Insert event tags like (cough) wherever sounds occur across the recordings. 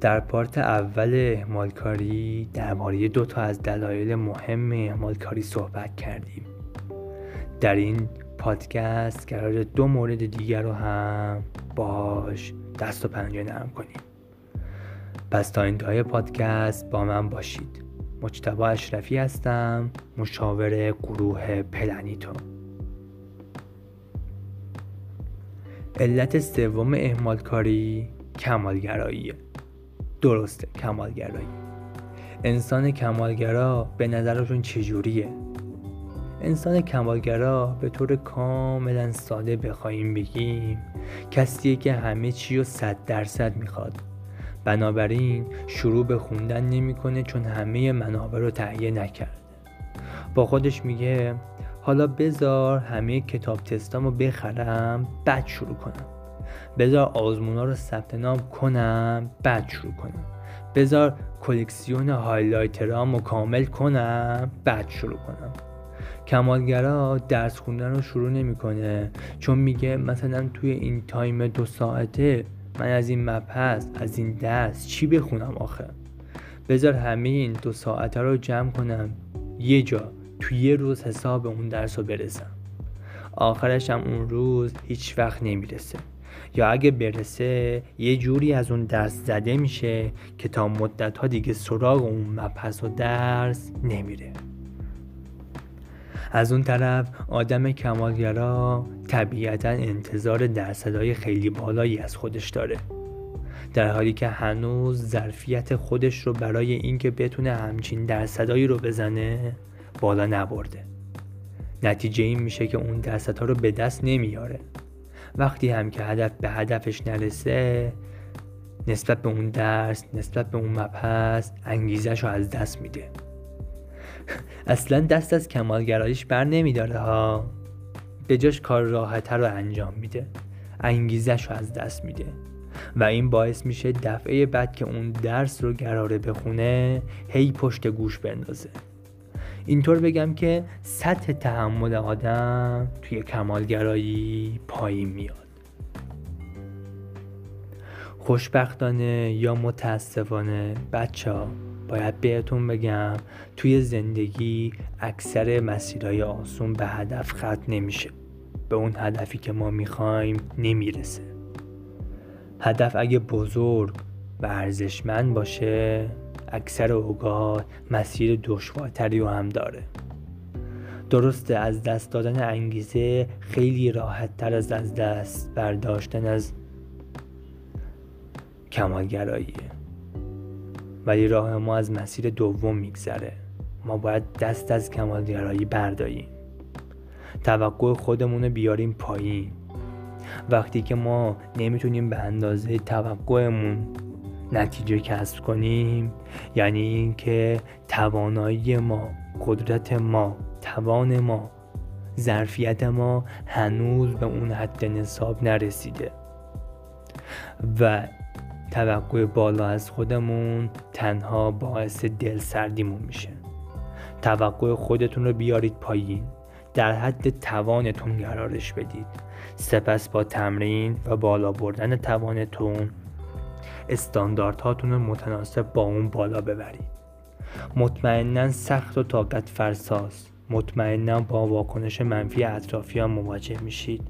در پارت اول اهمالکاری درباره دو تا از دلایل مهم اهمالکاری صحبت کردیم. در این پادکست قرار دو مورد دیگر رو هم باش دست و پنجه نرم کنیم. پس تا انتهای پادکست با من باشید. مجتبا اشرفی هستم مشاور گروه پلنیتو. علت سوم اهمالکاری کمالگراییه. درسته کمالگرایی. انسان کمالگرا به نظرشون چجوریه؟ انسان کمالگرا به طور کاملا ساده بخواهیم بگیم کسیه که همه چی رو صد درصد می‌خواد. بنابراین شروع به خوندن نمی‌کنه چون همه منابع رو تهیه نکرده. با خودش میگه حالا بذار همه کتاب تستامو بخرم بعد شروع کنم. بذار آزمونا رو ثبت نام کنم بعد شروع کنم. بذار کلکسیون هایلایترامو کامل کنم بعد شروع کنم. کمالگرا درس خوندن رو شروع نمی‌کنه چون میگه مثلا توی این تایم دو ساعته من از این مبحث از این درس چی بخونم آخه؟ بذار همه این دو ساعته رو جمع کنم یه جا توی یه روز حساب اون درس رو برسم. آخرش هم اون روز هیچ وقت نمی‌رسه. یا اگه برسه یه جوری از اون درس زده میشه که تا مدت ها دیگه سراغ اون مبحث و درس نمیره. از اون طرف آدم کمالگرا طبیعتا انتظار درصدهای خیلی بالایی از خودش داره. در حالی که هنوز ظرفیت خودش رو برای اینکه بتونه همچین درصدایی رو بزنه بالا نبرده. نتیجه این میشه که اون درصدها رو به دست نمیاره. وقتی هم که هدف به هدفش نرسه نسبت به اون درس نسبت به اون مبحث انگیزش رو از دست میده. (laughs) اصلا دست از کمالگراییش بر نمیداره ها. به جاش کار راحتتر رو انجام میده. انگیزش رو از دست میده. و این باعث میشه دفعه بعد که اون درس رو گراره بخونه هی پشت گوش بندازه. اینطور بگم که سطح تحمل آدم توی کمالگرایی پایین میاد. خوشبختانه یا متاسفانه بچه ها باید بهتون بگم توی زندگی اکثر مسیرهای آسون به هدف ختم نمیشه. به اون هدفی که ما می‌خوایم نمی‌رسه. هدف اگه بزرگ و ارزشمند باشه اکثر اوقات مسیر دشوارتری رو هم داره. درسته از دست دادن انگیزه خیلی راحت تر از از دست برداشتن از کمالگراییه. ولی راه ما از مسیر دوم میگذره. ما باید دست از کمالگرایی برداریم. توقع خودمون رو بیاریم پایین. وقتی که ما نمی‌تونیم به اندازه توقعمون نتیجه کسب کنیم. یعنی اینکه توانایی ما قدرت ما توان ما ظرفیت ما هنوز به اون حد نصاب نرسیده. و توقع بالا از خودمون تنها باعث دل سردیمون میشه. توقع خودتون رو بیارید پایین. در حد توانتون قرارش بدید. سپس با تمرین و بالا بردن توانتون استانداردهاتون رو متناسب با اون بالا ببرید. مطمئنا سخت و طاقت فرساست. مطمئنا با واکنش منفی اطرافیان مواجه میشید.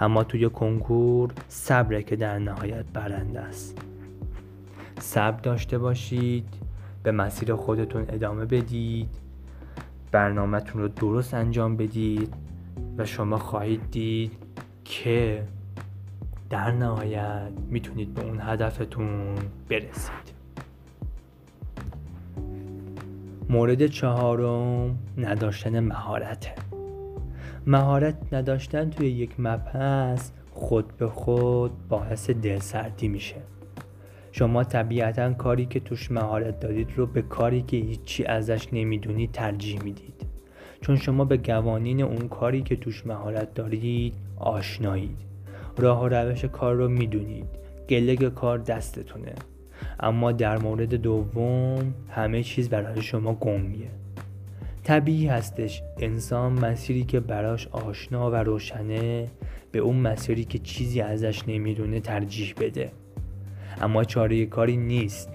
اما توی کنکور صبره که در نهایت برنده است. صبر داشته باشید. به مسیر خودتون ادامه بدید. برنامهتون رو درست انجام بدید و شما خواهید دید که در نهایت می‌تونید به اون هدفتون برسید. مورد چهارم نداشتن مهارت. مهارت نداشتن توی یک مبحث خود به خود باعث دلسردی میشه. شما طبیعتا کاری که توش مهارت دارید رو به کاری که هیچی ازش نمی‌دونید ترجیح می‌دید. چون شما به قوانین اون کاری که توش مهارت دارید آشنایید. راه و روش کار رو می‌دونید. گلگ کار دستتونه. اما در مورد دوم همه چیز برای شما گنگه طبیعی هستش انسان مسیری که براش آشنا و روشنه به اون مسیری که چیزی ازش نمی‌دونه ترجیح بده. اما چاره کاری نیست.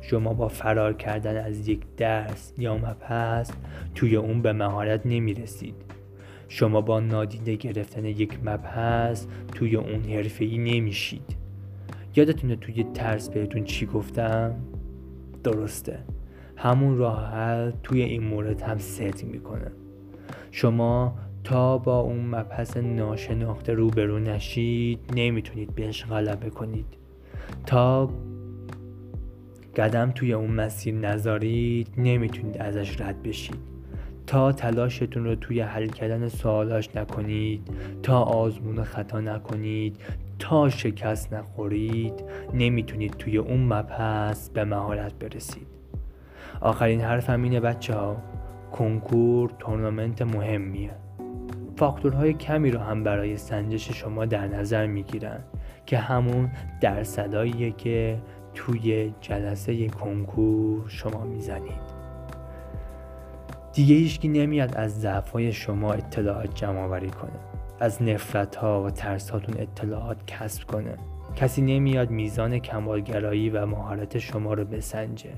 شما با فرار کردن از یک درس یا مبحث توی اون به مهارت نمی‌رسید. شما با نادیده گرفتن یک مبحث توی اون حرفه‌ای نمیشید. یادتونه توی ترس بهتون چی گفتم؟ درسته. همون راه حل توی این مورد هم ست می‌کنه شما تا با اون مبحث ناشناخته روبرو نشید نمی‌تونید بهش غلبه کنید. تا قدم توی اون مسیر نذارید نمی‌تونید ازش رد بشید. تا تلاشتون رو توی حل کردن سوالاش نکنید تا آزمون خطا نکنید تا شکست نخورید نمی‌تونید توی اون مبحث به مهارت برسید. آخرین حرفم اینه بچه ها کنکور تورنمنت مهمیه. فاکتورهای کمی رو هم برای سنجش شما در نظر می‌گیرن که همون درصداییه که توی جلسه کنکور شما می‌زنید. دیگه هیچکی نمیاد از ضعفهای شما اطلاعات جمع آوری کنه. از نفرت ها و ترس هاتون اطلاعات کسب کنه. کسی نمیاد میزان کمالگرایی و مهارت شما رو بسنجه.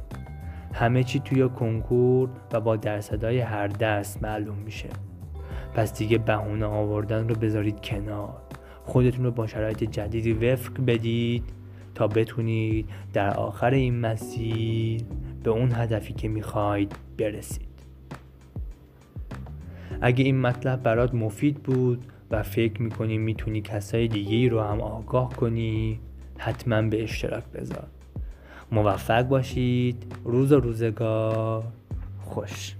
همه چی توی کنکور و با درصدهای هر درس معلوم میشه. پس دیگه بهونه آوردن رو بذارید کنار. خودتون رو با شرایط جدیدی وفق بدید تا بتونید در آخر این مسیر به اون هدفی که می‌خواید برسید. اگه این مطلب برات مفید بود و فکر می‌کنی می‌تونی کسای دیگه رو هم آگاه کنی حتما به اشتراک بذار. موفق باشید. روز و روزگار. خوش.